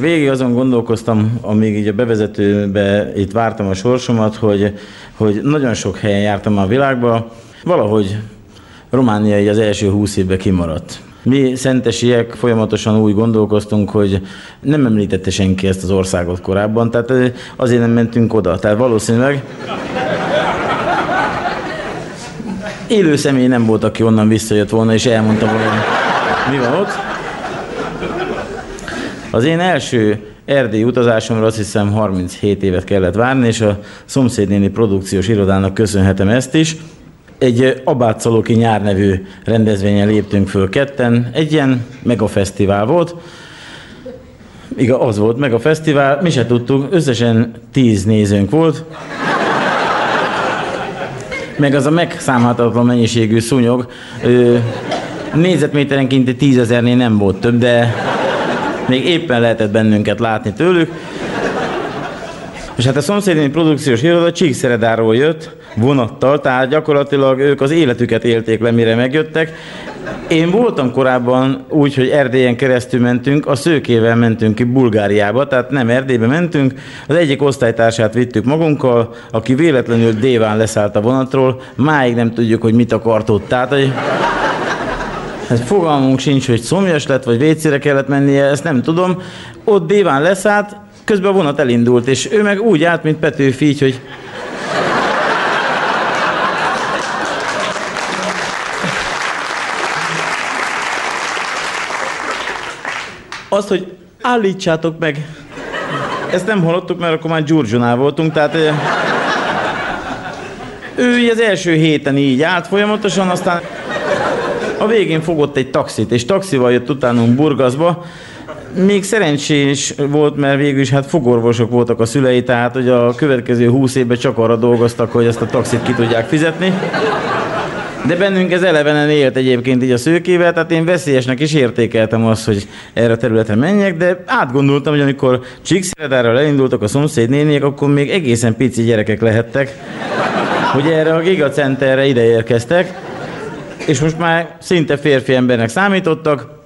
Végig azon gondolkoztam, amíg így a bevezetőbe itt vártam a sorsomat, hogy, hogy nagyon sok helyen jártam a világba, valahogy Románia így az első húsz évben kimaradt. Mi szentesiek folyamatosan úgy gondolkoztunk, hogy nem említette senki ezt az országot korábban, tehát azért nem mentünk oda. Tehát valószínűleg élő személy nem volt, aki onnan visszajött volna, és elmondta volna, mi van ott. Az én első erdélyi utazásomra azt hiszem 37 évet kellett várni, és a szomszédnéni produkciós irodának köszönhetem ezt is. Egy Abátszalóki nyár nevű rendezvényen léptünk föl ketten, egy ilyen megafesztivál volt, igen, az volt meg a fesztivál, mi se tudtuk, összesen tíz nézőnk volt. Meg az a megszámhatatlan mennyiségű szúnyog, ö, négyzetméterenként tízezernél nem volt több, de még éppen lehetett bennünket látni tőlük. És hát a szomszédéni produkciós iroda Csíkszeredáról jött, vonattal, tehát gyakorlatilag ők az életüket élték le, mire megjöttek. Én voltam korábban úgy, hogy Erdélyen keresztül mentünk, a szőkével mentünk ki Bulgáriába, tehát nem Erdélybe mentünk. Az egyik osztálytársát vittük magunkkal, aki véletlenül déván leszállt a vonatról, máig nem tudjuk, hogy mit akart ott. Tehát, hogy ez fogalmunk sincs, hogy szomjas lett, vagy vécére kellett mennie, ezt nem tudom. Ott déván leszállt, közben a vonat elindult, és ő meg úgy állt, mint Petőfi, így, hogy azt, hogy állítsátok meg. Ezt nem hallottuk, mert akkor már Gyurgyonál voltunk, tehát ő így az első héten így állt folyamatosan, aztán a végén fogott egy taxit, és taxival jött utánunk Burgaszba, még szerencsés volt, mert végül is hát fogorvosok voltak a szülei, tehát hogy a következő húsz évben csak arra dolgoztak, hogy ezt a taxit ki tudják fizetni. De bennünk ez elevenen élt egyébként így a szőkével, tehát én veszélyesnek is értékeltem azt, hogy erre a területre menjek, de átgondoltam, hogy amikor Csíkszeredára elindultak a szomszéd néniek, akkor még egészen pici gyerekek lehettek, hogy erre a gigacenterre ide érkeztek, és most már szinte férfi embernek számítottak,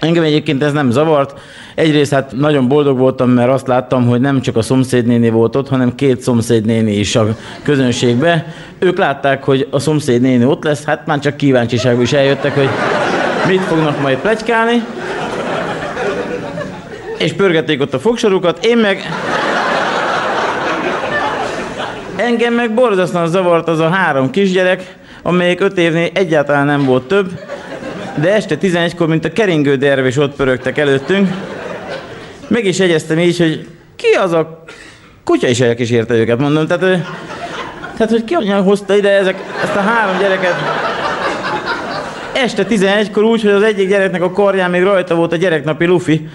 Engem egyébként ez nem zavart. Egyrészt hát nagyon boldog voltam, mert azt láttam, hogy nem csak a szomszédnéni volt ott, hanem két szomszédnéni is a közönségbe. Ők látták, hogy a szomszédnéni ott lesz, hát már csak kíváncsiságban is eljöttek, hogy mit fognak majd plegykálni. És pörgették ott a fogsarukat, én meg... Engem meg borzasztóan zavart az a három kisgyerek, amelyik öt évnél egyáltalán nem volt több, de este 11-kor, mint a keringő dervis ott pörögtek előttünk. Meg is jegyeztem így, hogy ki az a kutya is elkísérte őket, mondom. Tehát, tehát hogy ki olyan hozta ide ezek, ezt a három gyereket. Este 11-kor úgy, hogy az egyik gyereknek a karján még rajta volt a gyereknapi lufi.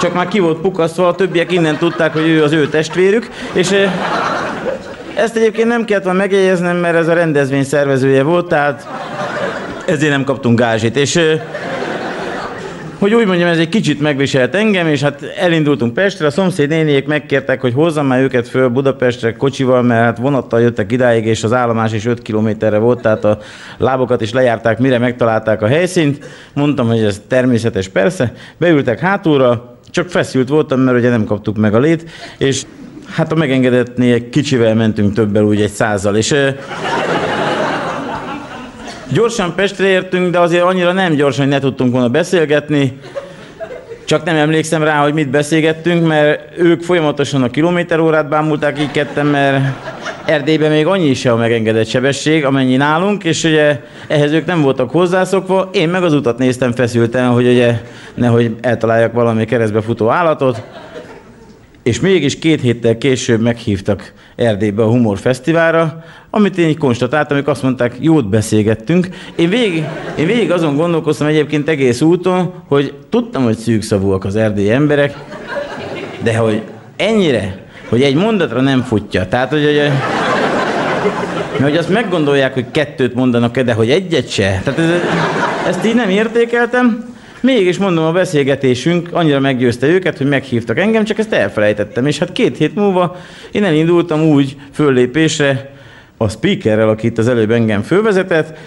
Csak már ki volt pukasztva, a többiek innen tudták, hogy ő az ő testvérük, és ezt egyébként nem kellett volna megjegyeznem, mert ez a rendezvény szervezője volt, tehát ezért nem kaptunk gázsit. És hogy úgy mondjam, ez egy kicsit megviselt engem, és hát elindultunk Pestre, a szomszéd néniek megkértek, hogy hozzam már őket föl Budapestre kocsival, mert hát vonattal jöttek idáig, és az állomás is 5 kilométerre volt, tehát a lábokat is lejárták, mire megtalálták a helyszínt. Mondtam, hogy ez természetes, persze. Beültek hátulra, csak feszült voltam, mert ugye nem kaptuk meg a lét, és hát a megengedettnél kicsivel mentünk többel, úgy egy százzal, és Gyorsan Pestre értünk, de azért annyira nem gyorsan, hogy ne tudtunk volna beszélgetni. Csak nem emlékszem rá, hogy mit beszélgettünk, mert ők folyamatosan a kilométerórát bámulták így ketten, mert Erdélyben még annyi is a megengedett sebesség, amennyi nálunk, és ugye ehhez ők nem voltak hozzászokva, én meg az utat néztem feszülten, hogy ugye nehogy eltaláljak valami keresztbe futó állatot. És mégis két héttel később meghívtak Erdélybe a Humor Fesztiválra, amit én így konstatáltam, ők azt mondták, jót beszélgettünk. Én végig, én végig azon gondolkoztam egyébként egész úton, hogy tudtam, hogy szűkszavúak az erdélyi emberek, de hogy ennyire, hogy egy mondatra nem futja. Tehát, hogy, hogy mert hogy azt meggondolják, hogy kettőt mondanak-e, de hogy egyet se. Tehát ez, ezt így nem értékeltem. Mégis mondom, a beszélgetésünk annyira meggyőzte őket, hogy meghívtak engem, csak ezt elfelejtettem. És hát két hét múlva én elindultam úgy föllépésre a speakerrel, aki itt az előbb engem fölvezetett,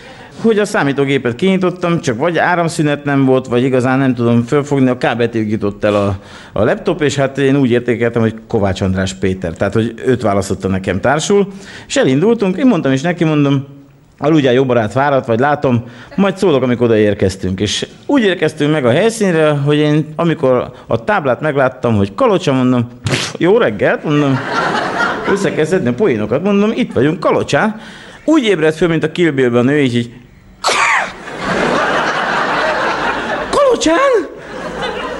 hogy a számítógépet kinyitottam, csak vagy áramszünet nem volt, vagy igazán nem tudom fölfogni, a kábelt jutott el a, a laptop, és hát én úgy értékeltem, hogy Kovács András Péter, tehát hogy őt választotta nekem társul, és elindultunk, én mondtam is neki, mondom, aludjál jó barát várat, vagy látom, majd szólok, amikor odaérkeztünk. És úgy érkeztünk meg a helyszínre, hogy én amikor a táblát megláttam, hogy kalocsa, mondom, jó reggelt, mondom, összekezdetni a poénokat, mondom, itt vagyunk Kalocsán. Úgy ébredt föl, mint a Kill Bill-ben ő, így, így Kalocsán?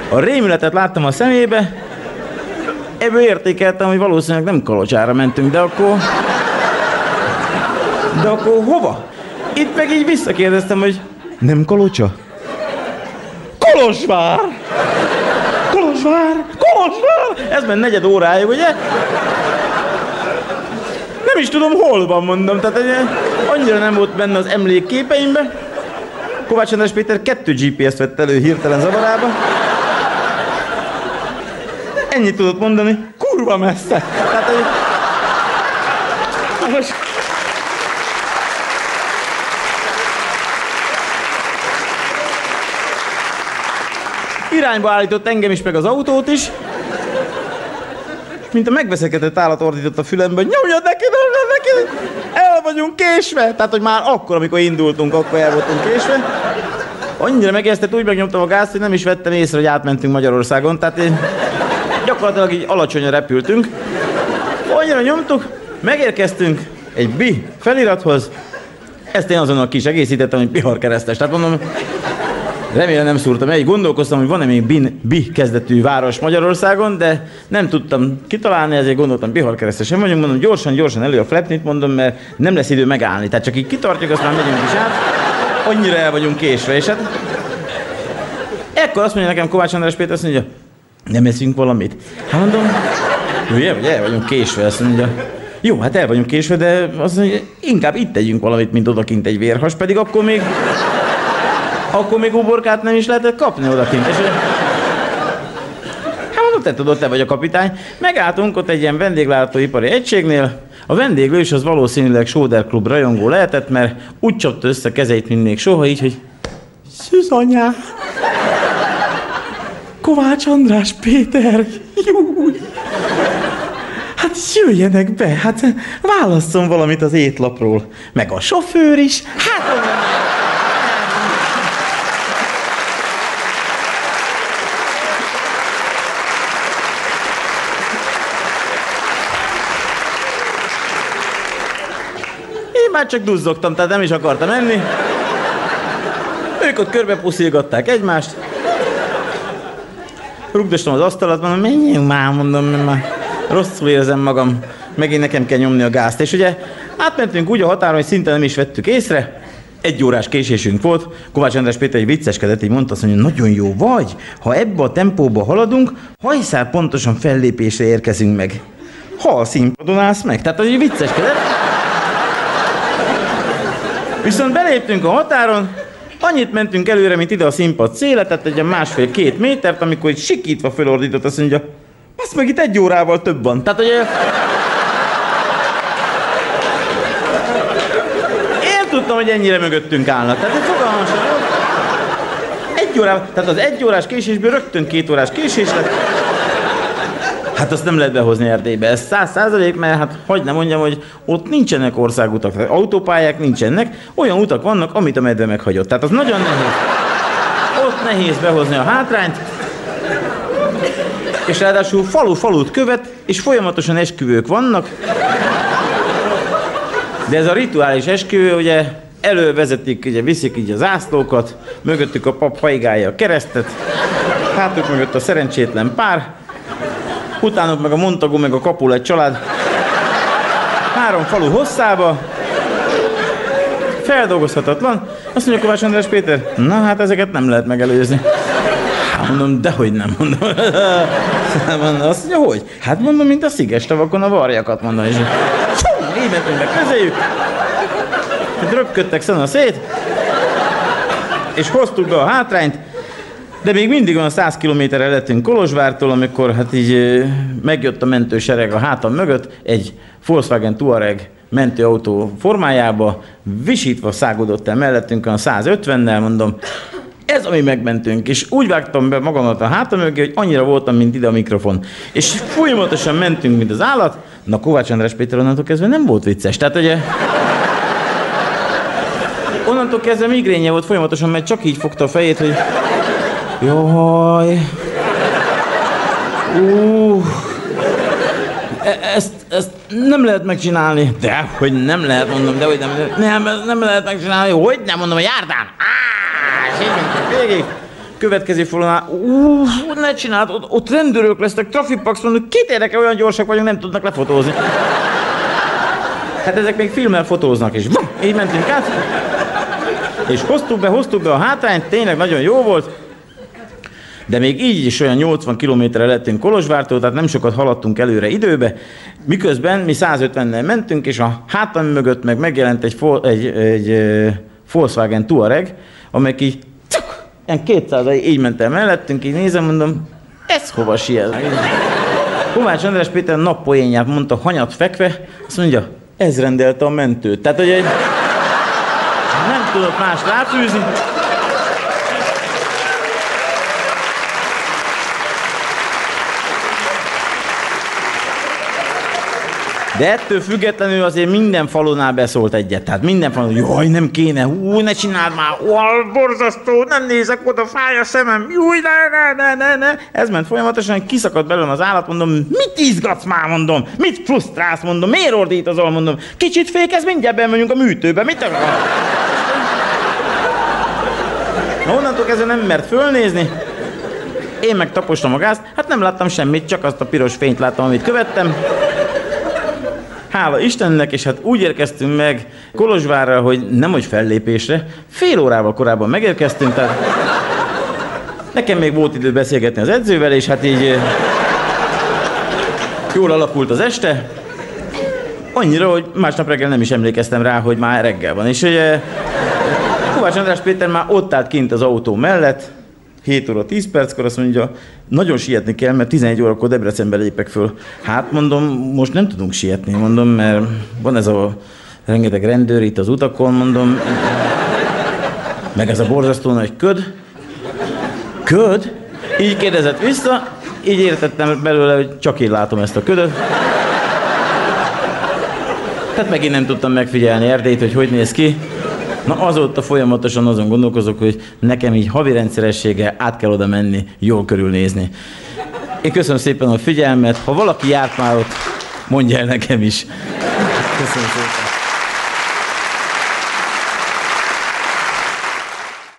A rémületet láttam a szemébe, ebből értékeltem, hogy valószínűleg nem Kalocsára mentünk, de akkor... De akkor hova? Itt meg így visszakérdeztem, hogy nem Kalocsa? Kolozsvár! Kolozsvár! Kolozsvár! Ez ment negyed óráig, ugye? Nem is tudom, hol van, mondom. Tehát annyira nem volt benne az emlékképeimben. Kovács András Péter kettő GPS-t vett elő hirtelen zavarába. Ennyit tudott mondani, kurva messze. Tehát, hogy... Most... Irányba állított engem is, meg az autót is. Mint a megveszekedett állat ordított a fülembe, hogy nyomjad neki, nyomjad neki, el vagyunk késve. Tehát, hogy már akkor, amikor indultunk, akkor el voltunk késve. Annyira megijesztett, úgy megnyomtam a gázt, hogy nem is vettem észre, hogy átmentünk Magyarországon. Tehát én gyakorlatilag így alacsonyan repültünk. Annyira nyomtuk, megérkeztünk egy bi felirathoz. Ezt én azonnal kis egészítettem, hogy Bihar keresztes. Tehát mondom, Remélem nem szúrtam el, gondolkoztam, hogy van-e még Bin, Bi kezdetű város Magyarországon, de nem tudtam kitalálni, ezért gondoltam, Bihar keresztesen vagyunk, mondom, gyorsan, gyorsan elő a flapnit, mondom, mert nem lesz idő megállni. Tehát csak így kitartjuk, aztán megyünk is át. Annyira el vagyunk késve, és hát... Ekkor azt mondja nekem Kovács András Péter, azt mondja, nem eszünk valamit. Hát mondom, hülye vagy, el vagyunk késve, azt mondja. Jó, hát el vagyunk késve, de azt mondja, inkább itt tegyünk valamit, mint odakint egy vérhas, pedig akkor még akkor még uborkát nem is lehetett kapni odakint. És, hát mondom, te tudod, te vagy a kapitány. Megálltunk ott egy ilyen vendéglátóipari egységnél, a vendéglős az valószínűleg Sóder Klub rajongó lehetett, mert úgy csapta össze kezeit, mint még soha, így, hogy Szűzanyá! Kovács András Péter! Júj! Hát jöjjenek be, hát válasszon valamit az étlapról. Meg a sofőr is. Hát... már csak duzzogtam, tehát nem is akartam menni. Ők ott körbe puszilgatták egymást. Rugdostam az asztalat, mondom, menjünk már, mondom, már rosszul érzem magam. Megint nekem kell nyomni a gázt. És ugye átmentünk úgy a határon, hogy szinte nem is vettük észre. Egy órás késésünk volt. Kovács András Péter egy vicceskedett, így mondta azt, hogy nagyon jó vagy. Ha ebbe a tempóba haladunk, hajszál pontosan fellépésre érkezünk meg. Ha a színpadon állsz meg. Tehát, hogy vicceskedett. Viszont beléptünk a határon, annyit mentünk előre, mint ide a színpad széle, tehát egy másfél-két métert, amikor egy sikítva fölordított, azt mondja, azt meg itt egy órával több van. Tehát, hogy Én tudtam, hogy ennyire mögöttünk állnak. Tehát egy fogalmas Egy órával, tehát az egy órás késésből rögtön két órás késés lett. Hát azt nem lehet behozni Erdélybe, ez száz százalék, mert hát hogy nem mondjam, hogy ott nincsenek országutak, tehát autópályák nincsenek, olyan utak vannak, amit a medve meghagyott. Tehát az nagyon nehéz. Ott nehéz behozni a hátrányt, és ráadásul falu falut követ, és folyamatosan esküvők vannak. De ez a rituális esküvő, ugye elővezetik, ugye viszik így az ászlókat, mögöttük a pap haigálja a keresztet, hátuk mögött a szerencsétlen pár, utánuk meg a Montagu, meg a Kapul egy család. Három falu hosszába, feldolgozhatatlan. Azt mondja Kovács András Péter, na hát ezeket nem lehet megelőzni. Hát mondom, dehogy nem, mondom. azt mondja, hogy? Hát mondom, mint a sziges tavakon a varjakat, mondom. És így mentünk be közéjük. Röpködtek szana szét, és hoztuk be a hátrányt, de még mindig van 100 kilométerre lettünk Kolozsvártól, amikor hát így megjött a mentősereg a hátam mögött, egy Volkswagen Touareg mentőautó formájába, visítva szágodott el mellettünk a 150-nel, mondom, ez, ami megmentünk, és úgy vágtam be magamat a hátam mögé, hogy annyira voltam, mint ide a mikrofon. És folyamatosan mentünk, mint az állat. Na, Kovács András Péter onnantól kezdve nem volt vicces. Tehát ugye... Onnantól kezdve migrénye volt folyamatosan, mert csak így fogta a fejét, hogy... Jaj... Uh, e- ezt, ezt nem lehet megcsinálni. De, hogy nem lehet, mondom, de hogy nem, nem, nem lehet megcsinálni. Hogy nem, mondom, a járdán. Á, végig. Következő falonál, ú, ne csináld, ott, ott rendőrök lesznek, trafipax, mondom, két érdekel, olyan gyorsak vagyunk, nem tudnak lefotózni. Hát ezek még filmmel fotóznak, és így mentünk át. És hoztuk be, hoztuk be a hátrányt, tényleg nagyon jó volt. De még így is olyan 80 kilométerre lettünk Kolozsvártól, tehát nem sokat haladtunk előre időbe, miközben mi 150-nel mentünk, és a hátam mögött meg megjelent egy, egy, egy, Volkswagen Touareg, amely így cuk, ilyen 200 így ment el mellettünk, így nézem, mondom, ez hova siet? Kovács András Péter nappoénját mondta, hanyat fekve, azt mondja, ez rendelte a mentőt. Tehát, hogy egy, nem tudott más ráfűzni. De ettől függetlenül azért minden falunál beszólt egyet. Tehát minden falun, jaj, nem kéne, hú, ne csináld már, ó, borzasztó, nem nézek oda, fáj a szemem, júj, ne, ne, ne, ne, ne. Ez ment folyamatosan, kiszakadt belőlem az állat, mondom, mit izgatsz már, mondom, mit frusztrálsz, mondom, miért ordítozol, mondom, kicsit fékez, mindjárt bemegyünk a műtőbe, mit akar? Na, onnantól kezdve nem mert fölnézni, én meg tapostam a gázt, hát nem láttam semmit, csak azt a piros fényt láttam, amit követtem. Hála Istennek, és hát úgy érkeztünk meg Kolozsvárra, hogy nem hogy fellépésre, fél órával korábban megérkeztünk, tehát nekem még volt idő beszélgetni az edzővel, és hát így eh, jól alakult az este. Annyira, hogy másnap reggel nem is emlékeztem rá, hogy már reggel van. És ugye Kovács András Péter már ott állt kint az autó mellett, 7 óra 10 perckor azt mondja, nagyon sietni kell, mert 11 órakor Debrecenbe lépek föl. Hát mondom, most nem tudunk sietni, mondom, mert van ez a rengeteg rendőr itt az utakon, mondom, meg ez a borzasztó nagy köd. Köd? Így kérdezett vissza, így értettem belőle, hogy csak én látom ezt a ködöt. Tehát megint nem tudtam megfigyelni Erdélyt, hogy hogy néz ki. Na azóta folyamatosan azon gondolkozok, hogy nekem így havi rendszerességgel át kell oda menni, jól körülnézni. Én köszönöm szépen a figyelmet, ha valaki járt már ott, mondja el nekem is. Köszönöm szépen.